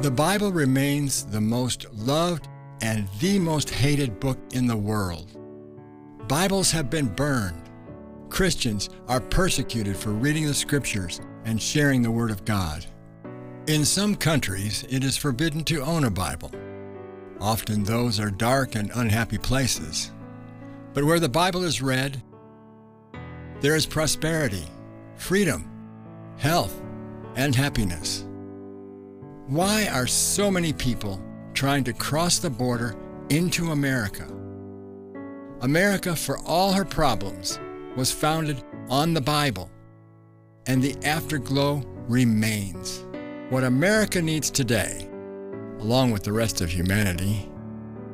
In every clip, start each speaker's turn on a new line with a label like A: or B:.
A: The Bible remains the most loved and the most hated book in the world. Bibles have been burned. Christians are persecuted for reading the scriptures and sharing the Word of God. In some countries, it is forbidden to own a Bible. Often those are dark and unhappy places. But where the Bible is read, there is prosperity, freedom, health, and happiness. Why are so many people trying to cross the border into America? America, for all her problems, was founded on the Bible, and the afterglow remains. What America needs today, along with the rest of humanity,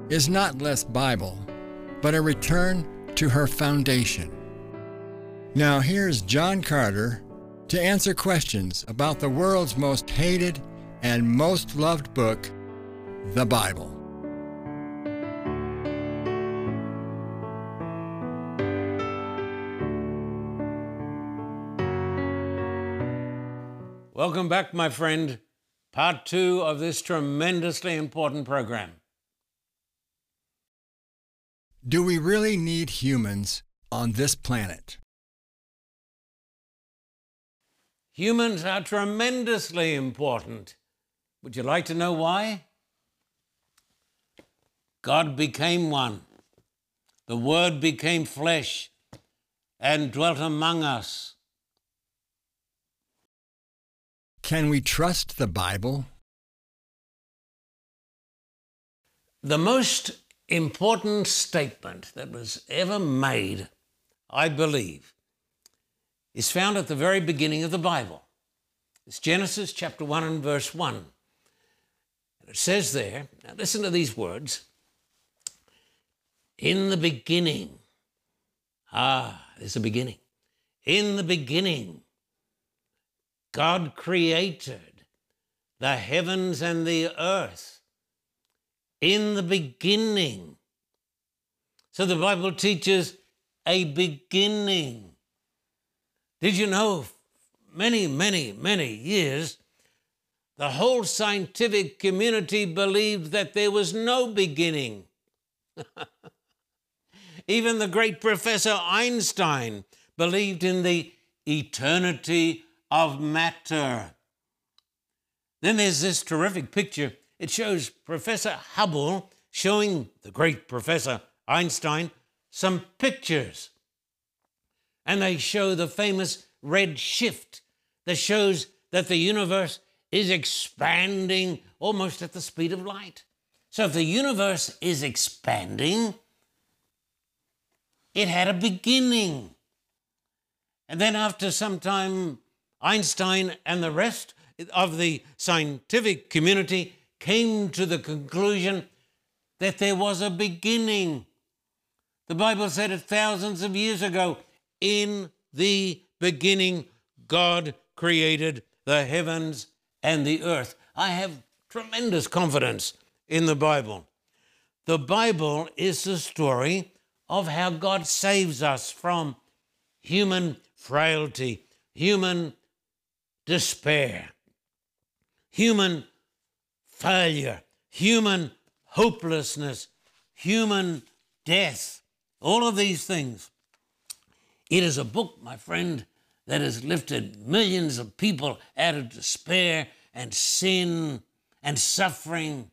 A: is not less Bible, but a return to her foundation. Now, here's John Carter to answer questions about the world's most hated and most loved book, the Bible.
B: Welcome back, my friend. Part two of this tremendously important program.
A: Do we really need humans on this planet?
B: Humans are tremendously important. Would you like to know why? God became one. The Word became flesh and dwelt among us.
A: Can we trust the Bible?
B: The most important statement that was ever made, I believe, is found at the very beginning of the Bible. It's Genesis chapter 1 and verse 1. And it says there, now listen to these words In the beginning, ah, there's a beginning. In the beginning, God created the heavens and the earth. In the beginning. So the Bible teaches a beginning. Did you know many, many, many years, the whole scientific community believed that there was no beginning? Even the great Professor Einstein believed in the eternity of matter. Then there's this terrific picture. It shows Professor Hubble showing the great Professor Einstein some pictures. And they show the famous red shift that shows that the universe is expanding almost at the speed of light. So if the universe is expanding, it had a beginning. And then after some time, Einstein and the rest of the scientific community came to the conclusion that there was a beginning. The Bible said it thousands of years ago in the beginning, God created the heavens and the earth. I have tremendous confidence in the Bible. The Bible is the story of how God saves us from human frailty, human despair, human failure, human hopelessness, human death, all of these things. It is a book, my friend, that has lifted millions of people out of despair and sin and suffering,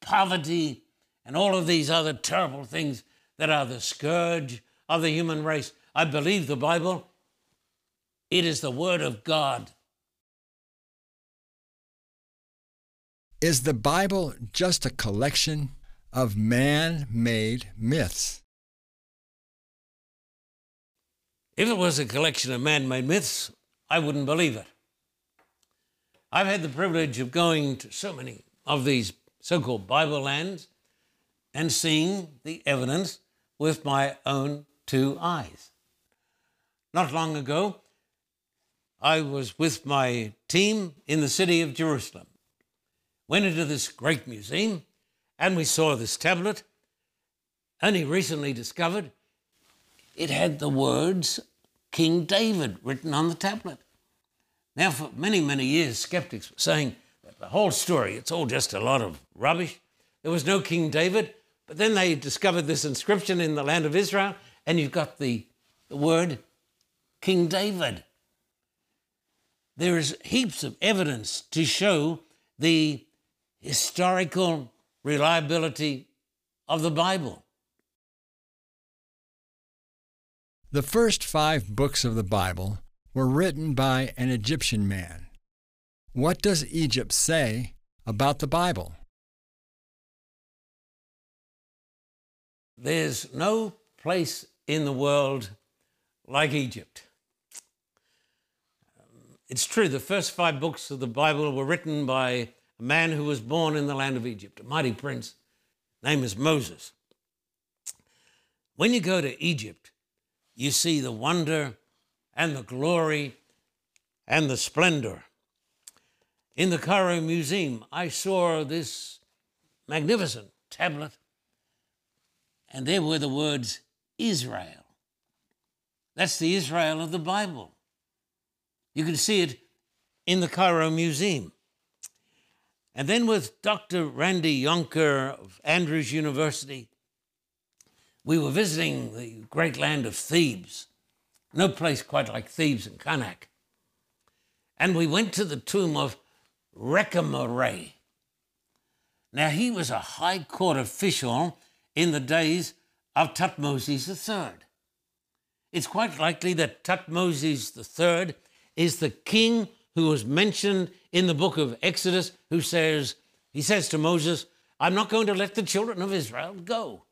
B: poverty, and all of these other terrible things that are the scourge of the human race. I believe the Bible. It is the Word of God.
A: Is the Bible just a collection of man made myths?
B: If it was a collection of man made myths, I wouldn't believe it. I've had the privilege of going to so many of these so called Bible lands and seeing the evidence with my own two eyes. Not long ago, I was with my team in the city of Jerusalem went into this great museum and we saw this tablet, only recently discovered. It had the words King David written on the tablet. Now, for many, many years, skeptics were saying that the whole story, it's all just a lot of rubbish. There was no King David, but then they discovered this inscription in the land of Israel, and you've got the, the word King David. There is heaps of evidence to show the historical reliability of the Bible.
A: The first five books of the Bible were written by an Egyptian man. What does Egypt say about the Bible?
B: There's no place in the world like Egypt. It's true, the first five books of the Bible were written by a man who was born in the land of Egypt, a mighty prince. Name is Moses. When you go to Egypt, you see the wonder and the glory and the splendor. In the Cairo Museum, I saw this magnificent tablet, and there were the words Israel. That's the Israel of the Bible. You can see it in the Cairo Museum. And then with Dr. Randy Younker of Andrews University, we were visiting the great land of Thebes. No place quite like Thebes and Karnak. And we went to the tomb of Rekhmire. Now, he was a high court official in the days of Tutmosis III. It's quite likely that Tutmosis III is the king who was mentioned in the book of Exodus, who says, he says to Moses, I'm not going to let the children of Israel go.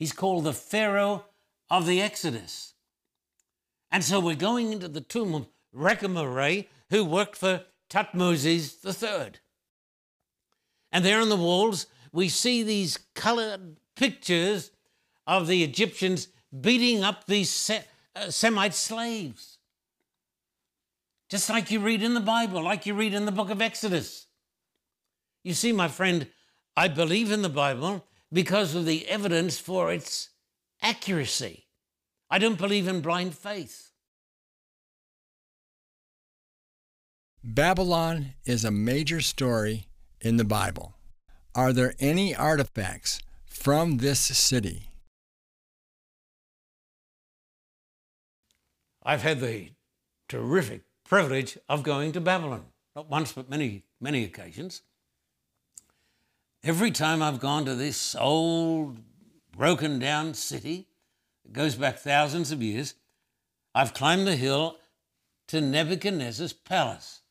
B: He's called the Pharaoh of the Exodus. And so we're going into the tomb of Rekhmire, who worked for Tutmosis III. And there on the walls, we see these colored pictures of the Egyptians beating up these uh, Semite slaves. Just like you read in the Bible, like you read in the book of Exodus. You see, my friend, I believe in the Bible because of the evidence for its accuracy. I don't believe in blind faith.
A: Babylon is a major story in the Bible. Are there any artifacts from this city?
B: I've had the terrific privilege of going to Babylon, not once, but many, many occasions. Every time I've gone to this old, broken down city that goes back thousands of years, I've climbed the hill to Nebuchadnezzar's palace.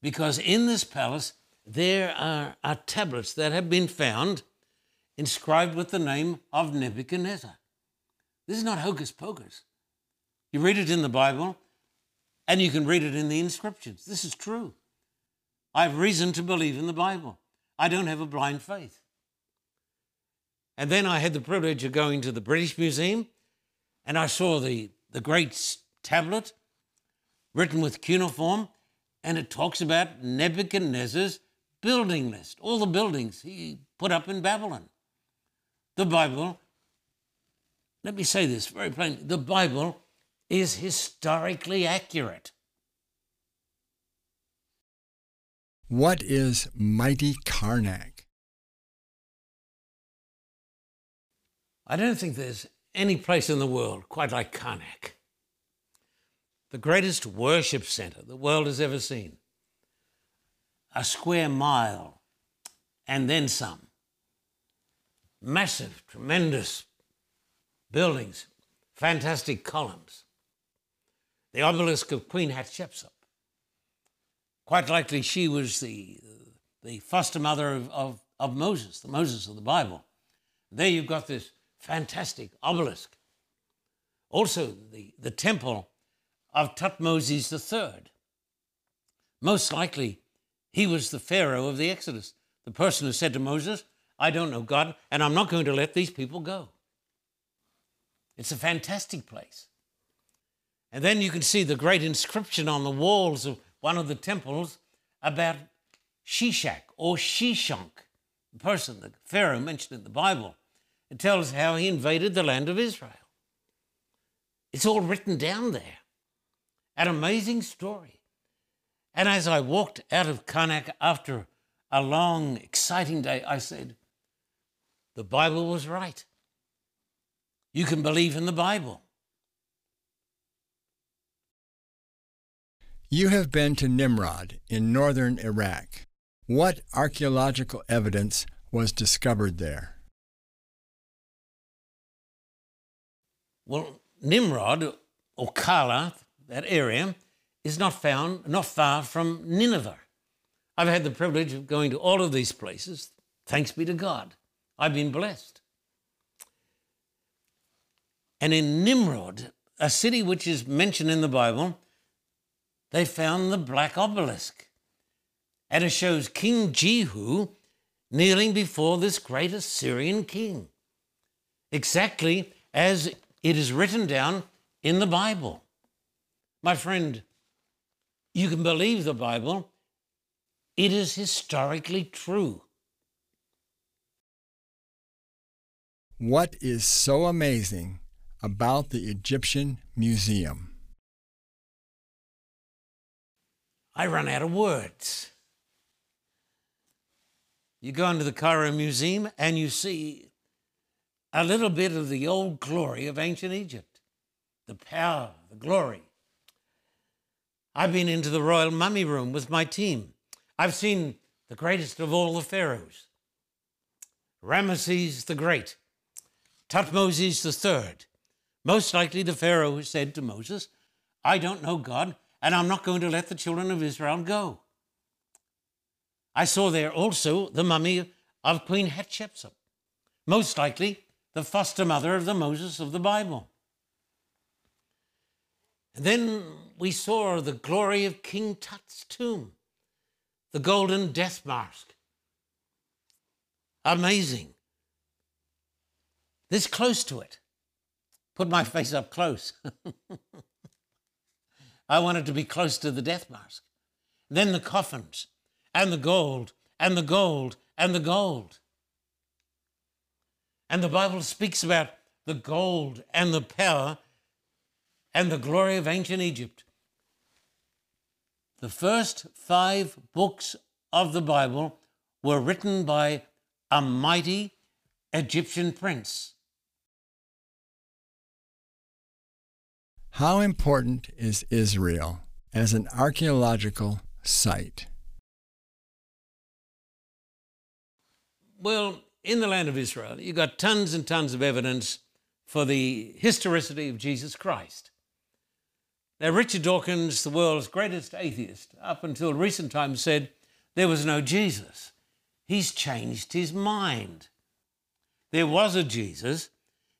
B: Because in this palace, there are, are tablets that have been found inscribed with the name of Nebuchadnezzar. This is not hocus pocus. You read it in the Bible, and you can read it in the inscriptions. This is true. I have reason to believe in the Bible. I don't have a blind faith. And then I had the privilege of going to the British Museum, and I saw the, the great tablet written with cuneiform, and it talks about Nebuchadnezzar's building list, all the buildings he put up in Babylon. The Bible, let me say this very plainly the Bible is historically accurate.
A: What is mighty Karnak?
B: I don't think there's any place in the world quite like Karnak. The greatest worship center the world has ever seen. A square mile and then some. Massive, tremendous buildings, fantastic columns the obelisk of Queen Hatshepsut. Quite likely she was the, the foster mother of, of, of Moses, the Moses of the Bible. There you've got this fantastic obelisk. Also, the, the temple of Tutmosis III. Most likely, he was the Pharaoh of the Exodus, the person who said to Moses, I don't know God, and I'm not going to let these people go. It's a fantastic place. And then you can see the great inscription on the walls of one of the temples about Shishak or Shishonk, the person, the Pharaoh mentioned in the Bible. It tells how he invaded the land of Israel. It's all written down there. An amazing story. And as I walked out of Karnak after a long, exciting day, I said, The Bible was right. You can believe in the Bible.
A: You have been to Nimrud in northern Iraq. What archaeological evidence was discovered there?
B: Well, Nimrud or Calah, that area, is not found not far from Nineveh. I've had the privilege of going to all of these places. Thanks be to God. I've been blessed. And in Nimrud, a city which is mentioned in the Bible, they found the black obelisk. And it shows King Jehu kneeling before this great Assyrian king, exactly as it is written down in the Bible. My friend, you can believe the Bible, it is historically true.
A: What is so amazing about the Egyptian Museum?
B: I run out of words. You go into the Cairo Museum and you see a little bit of the old glory of ancient Egypt the power, the glory. I've been into the royal mummy room with my team. I've seen the greatest of all the pharaohs Ramesses the Great, Tutmosis III. Most likely the Pharaoh who said to Moses, I don't know God, and I'm not going to let the children of Israel go. I saw there also the mummy of Queen Hatshepsut, most likely the foster mother of the Moses of the Bible. And then we saw the glory of King Tut's tomb, the golden death mask. Amazing. This close to it. Put my face up close. I wanted to be close to the death mask. Then the coffins, and the gold, and the gold, and the gold. And the Bible speaks about the gold and the power and the glory of ancient Egypt. The first five books of the Bible were written by a mighty Egyptian prince.
A: How important is Israel as an archaeological site?
B: Well, in the land of Israel, you've got tons and tons of evidence for the historicity of Jesus Christ. Now, Richard Dawkins, the world's greatest atheist, up until recent times said there was no Jesus. He's changed his mind. There was a Jesus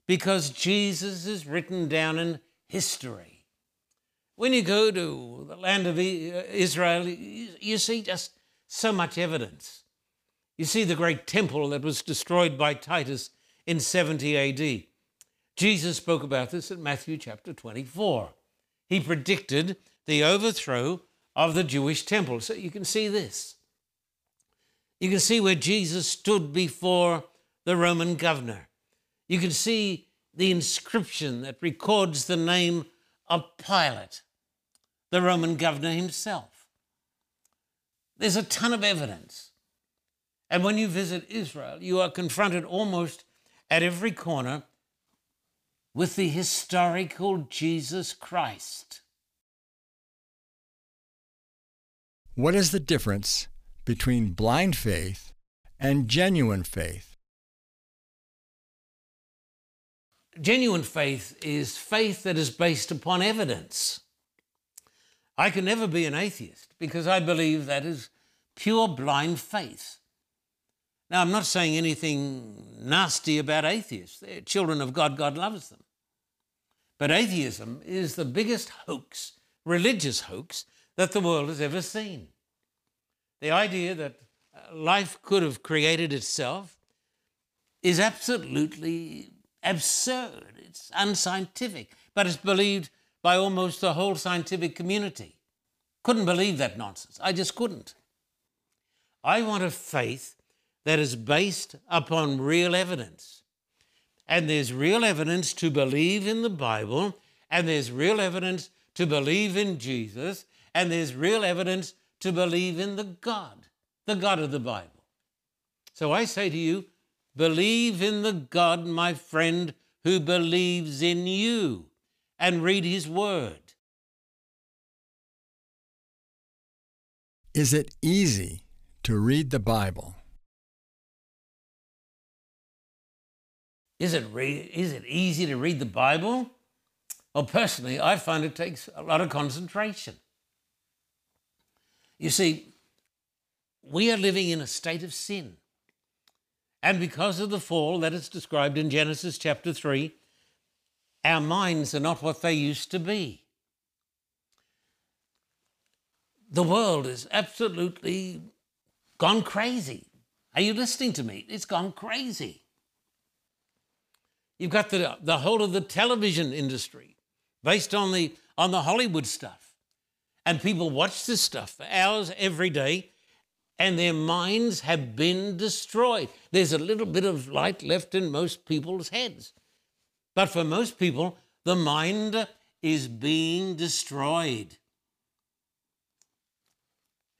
B: because Jesus is written down in history. When you go to the land of uh, Israel, you see just so much evidence. You see the great temple that was destroyed by Titus in 70 AD. Jesus spoke about this in Matthew chapter 24. He predicted the overthrow of the Jewish temple. So you can see this. You can see where Jesus stood before the Roman governor. You can see the inscription that records the name of Pilate, the Roman governor himself. There's a ton of evidence. And when you visit Israel, you are confronted almost at every corner with the historical Jesus Christ.
A: What is the difference between blind faith and genuine faith?
B: Genuine faith is faith that is based upon evidence. I can never be an atheist because I believe that is pure blind faith. Now, I'm not saying anything nasty about atheists. They're children of God, God loves them. But atheism is the biggest hoax, religious hoax, that the world has ever seen. The idea that uh, life could have created itself is absolutely absurd. It's unscientific, but it's believed by almost the whole scientific community. Couldn't believe that nonsense. I just couldn't. I want a faith that is based upon real evidence. And there's real evidence to believe in the Bible, and there's real evidence to believe in Jesus, and there's real evidence to believe in the God, the God of the Bible. So I say to you, believe in the God, my friend, who believes in you, and read his word.
A: Is it easy to read the Bible?
B: Is it, re- is it easy to read the Bible? Well, personally, I find it takes a lot of concentration. You see, we are living in a state of sin. And because of the fall that is described in Genesis chapter 3, our minds are not what they used to be. The world is absolutely gone crazy. Are you listening to me? It's gone crazy. You've got the, the whole of the television industry based on the, on the Hollywood stuff. And people watch this stuff for hours every day, and their minds have been destroyed. There's a little bit of light left in most people's heads. But for most people, the mind is being destroyed.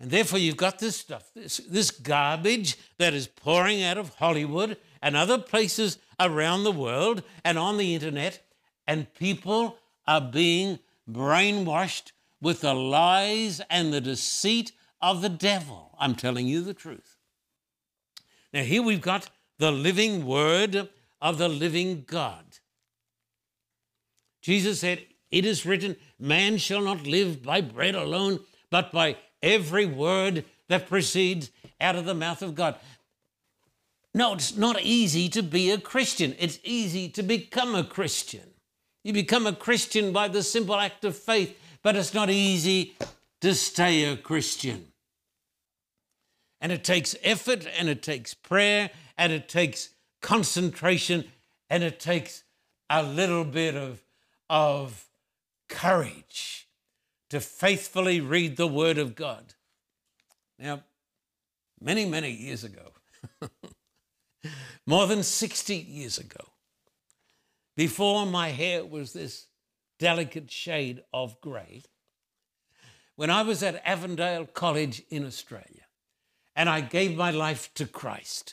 B: And therefore, you've got this stuff, this, this garbage that is pouring out of Hollywood and other places around the world and on the internet, and people are being brainwashed with the lies and the deceit of the devil. I'm telling you the truth. Now, here we've got the living word of the living God. Jesus said, It is written, man shall not live by bread alone, but by every word that proceeds out of the mouth of God. No, it's not easy to be a Christian. It's easy to become a Christian. You become a Christian by the simple act of faith, but it's not easy to stay a Christian. And it takes effort, and it takes prayer, and it takes concentration, and it takes a little bit of, of courage to faithfully read the Word of God. Now, many, many years ago, more than 60 years ago, before my hair was this delicate shade of grey, when I was at Avondale College in Australia and I gave my life to Christ,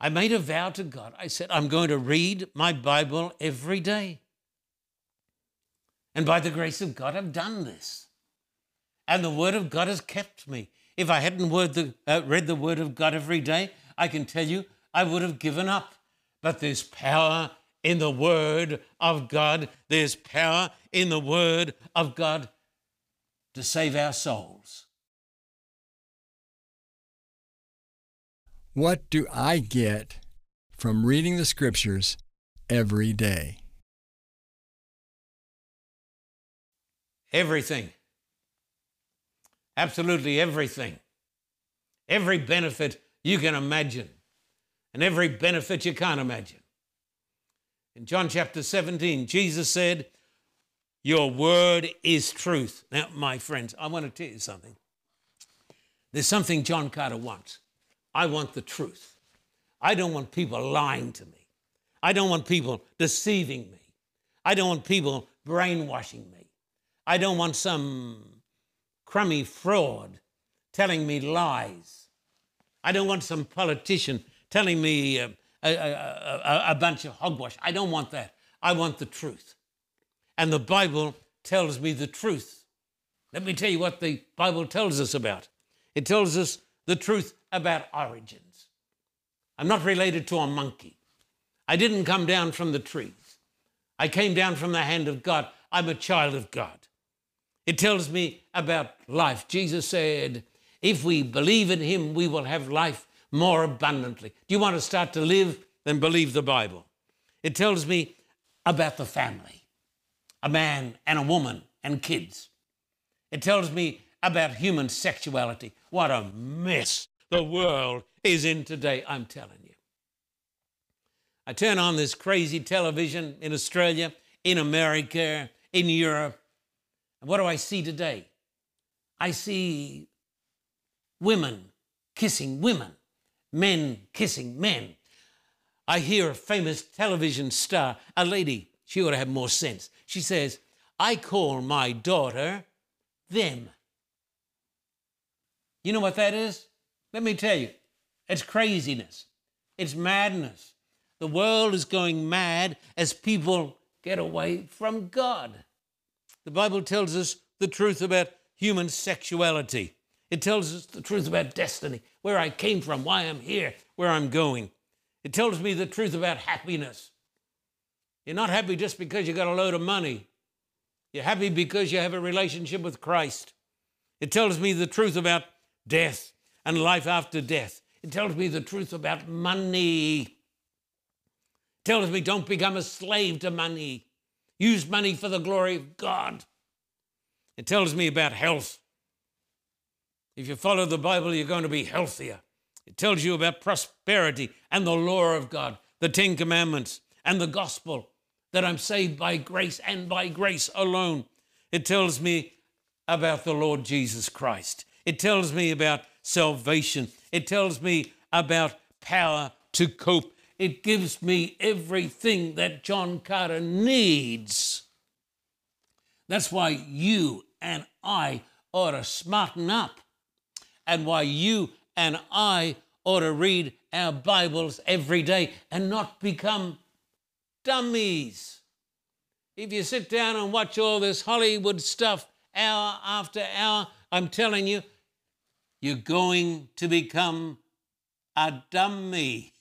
B: I made a vow to God. I said, I'm going to read my Bible every day. And by the grace of God, I've done this. And the Word of God has kept me. If I hadn't the, uh, read the Word of God every day, I can tell you I would have given up. But there's power in the Word of God. There's power in the Word of God to save our souls.
A: What do I get from reading the Scriptures every day?
B: Everything. Absolutely everything. Every benefit you can imagine, and every benefit you can't imagine. In John chapter 17, Jesus said, Your word is truth. Now, my friends, I want to tell you something. There's something John Carter wants. I want the truth. I don't want people lying to me. I don't want people deceiving me. I don't want people brainwashing me. I don't want some crummy fraud telling me lies. I don't want some politician telling me uh, a, a, a, a bunch of hogwash. I don't want that. I want the truth. And the Bible tells me the truth. Let me tell you what the Bible tells us about. It tells us the truth about origins. I'm not related to a monkey. I didn't come down from the trees. I came down from the hand of God. I'm a child of God. It tells me about life. Jesus said, if we believe in him, we will have life more abundantly. Do you want to start to live? Then believe the Bible. It tells me about the family a man and a woman and kids. It tells me about human sexuality. What a mess the world is in today, I'm telling you. I turn on this crazy television in Australia, in America, in Europe, and what do I see today? I see women kissing women, men kissing men. I hear a famous television star, a lady, she ought to have more sense. She says, I call my daughter them. You know what that is? Let me tell you. It's craziness. It's madness. The world is going mad as people get away from God. The Bible tells us the truth about human sexuality. It tells us the truth about destiny, where I came from, why I'm here, where I'm going. It tells me the truth about happiness. You're not happy just because you got a load of money. You're happy because you have a relationship with Christ. It tells me the truth about death and life after death. It tells me the truth about money. It tells me don't become a slave to money. Use money for the glory of God. It tells me about health. If you follow the Bible, you're going to be healthier. It tells you about prosperity and the law of God, the Ten Commandments, and the gospel that I'm saved by grace and by grace alone. It tells me about the Lord Jesus Christ. It tells me about salvation. It tells me about power to cope. It gives me everything that John Carter needs. That's why you and I ought to smarten up, and why you and I ought to read our Bibles every day and not become dummies. If you sit down and watch all this Hollywood stuff hour after hour, I'm telling you, you're going to become a dummy.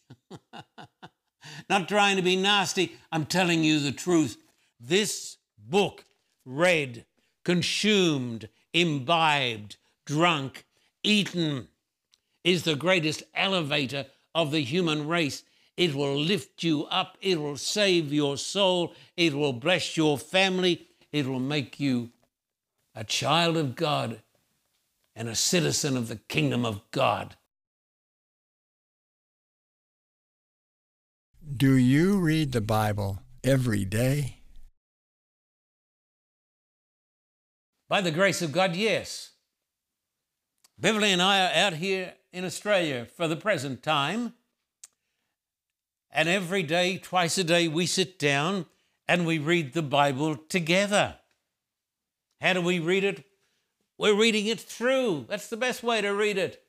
B: Not trying to be nasty, I'm telling you the truth. This book, read, consumed, imbibed, drunk, eaten, is the greatest elevator of the human race. It will lift you up, it will save your soul, it will bless your family, it will make you a child of God and a citizen of the kingdom of God.
A: Do you read the Bible every day?
B: By the grace of God, yes. Beverly and I are out here in Australia for the present time. And every day, twice a day, we sit down and we read the Bible together. How do we read it? We're reading it through. That's the best way to read it.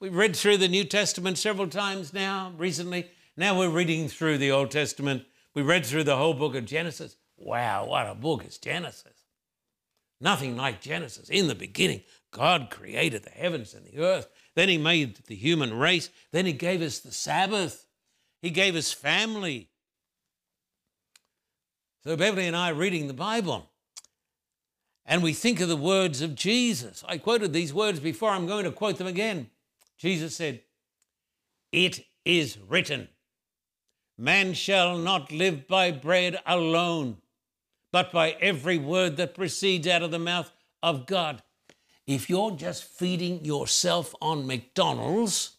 B: We've read through the New Testament several times now, recently. Now we're reading through the Old Testament. We read through the whole book of Genesis. Wow, what a book is Genesis. Nothing like Genesis. In the beginning, God created the heavens and the earth. Then He made the human race. Then He gave us the Sabbath. He gave us family. So Beverly and I are reading the Bible and we think of the words of Jesus. I quoted these words before, I'm going to quote them again. Jesus said, It is written, Man shall not live by bread alone, but by every word that proceeds out of the mouth of God. If you're just feeding yourself on McDonald's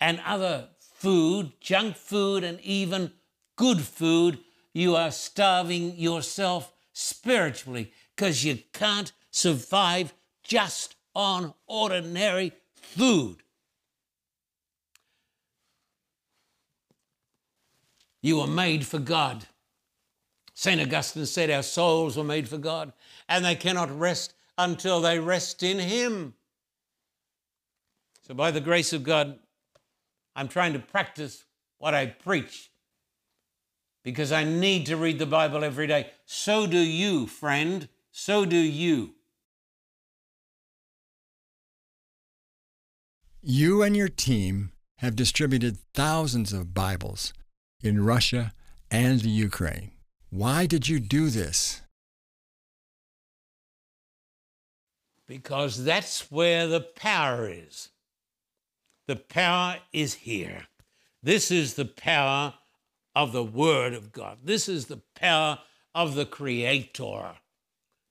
B: and other food, junk food, and even good food, you are starving yourself spiritually because you can't survive just on ordinary food. You were made for God. St. Augustine said our souls were made for God, and they cannot rest until they rest in Him. So, by the grace of God, I'm trying to practice what I preach because I need to read the Bible every day. So do you, friend so do you.
A: You and your team have distributed thousands of Bibles in Russia and the Ukraine. Why did you do this?
B: Because that's where the power is. The power is here. This is the power of the Word of God. This is the power of the Creator.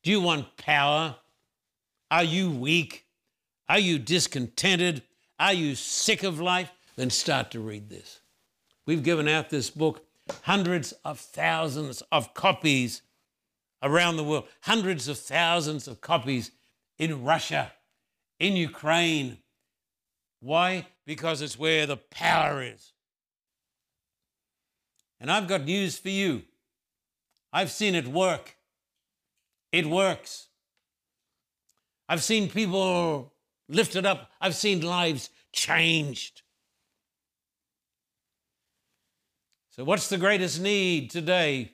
B: Do you want power? Are you weak? Are you discontented? Are you sick of life? Then start to read this. We've given out this book, hundreds of thousands of copies around the world, hundreds of thousands of copies in Russia, in Ukraine. Why? Because it's where the power is. And I've got news for you. I've seen it work. It works. I've seen people lifted up. I've seen lives changed. So, what's the greatest need today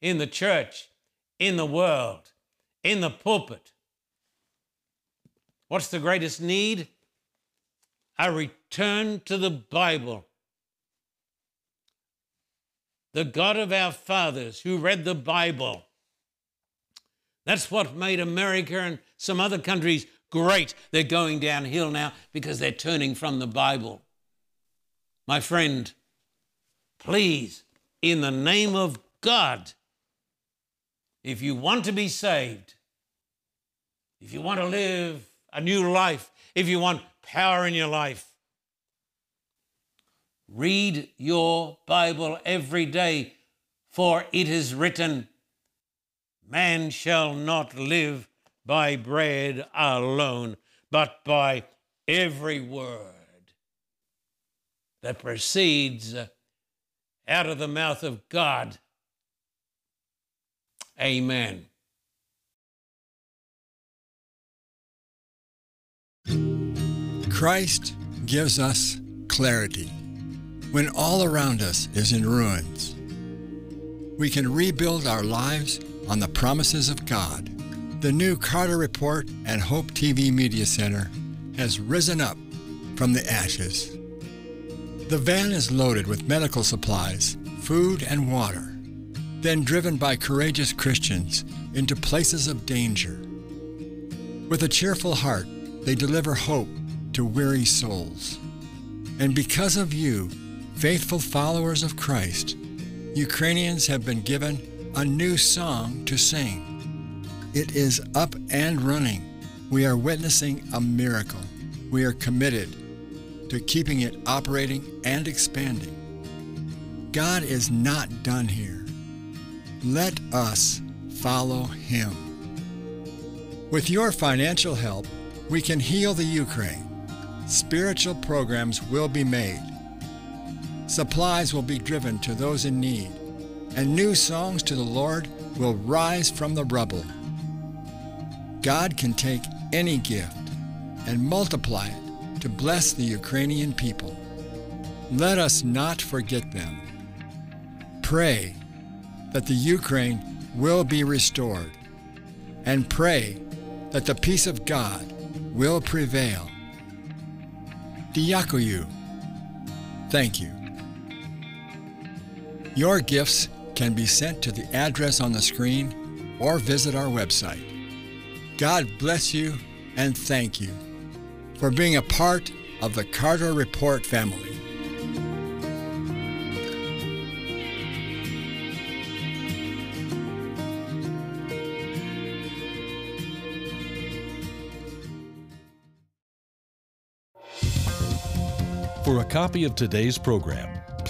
B: in the church, in the world, in the pulpit? What's the greatest need? A return to the Bible. The God of our fathers who read the Bible. That's what made America and some other countries great. They're going downhill now because they're turning from the Bible. My friend, please, in the name of God, if you want to be saved, if you want to live a new life, if you want power in your life, read your Bible every day, for it is written, Man shall not live by bread alone, but by every word that proceeds out of the mouth of God. Amen.
A: Christ gives us clarity when all around us is in ruins. We can rebuild our lives on the promises of God. The new Carter Report and Hope TV Media Center has risen up from the ashes. The van is loaded with medical supplies, food, and water, then driven by courageous Christians into places of danger. With a cheerful heart, they deliver hope to weary souls. And because of you, faithful followers of Christ, Ukrainians have been given a new song to sing. It is up and running. We are witnessing a miracle. We are committed to keeping it operating and expanding. God is not done here. Let us follow Him. With your financial help, we can heal the Ukraine. Spiritual programs will be made. Supplies will be driven to those in need, and new songs to the Lord will rise from the rubble. God can take any gift and multiply it to bless the Ukrainian people. Let us not forget them. Pray that the Ukraine will be restored, and pray that the peace of God will prevail. Diakoyu, thank you. Your gifts can be sent to the address on the screen or visit our website. God bless you and thank you for being a part of the Carter Report family.
C: For a copy of today's program,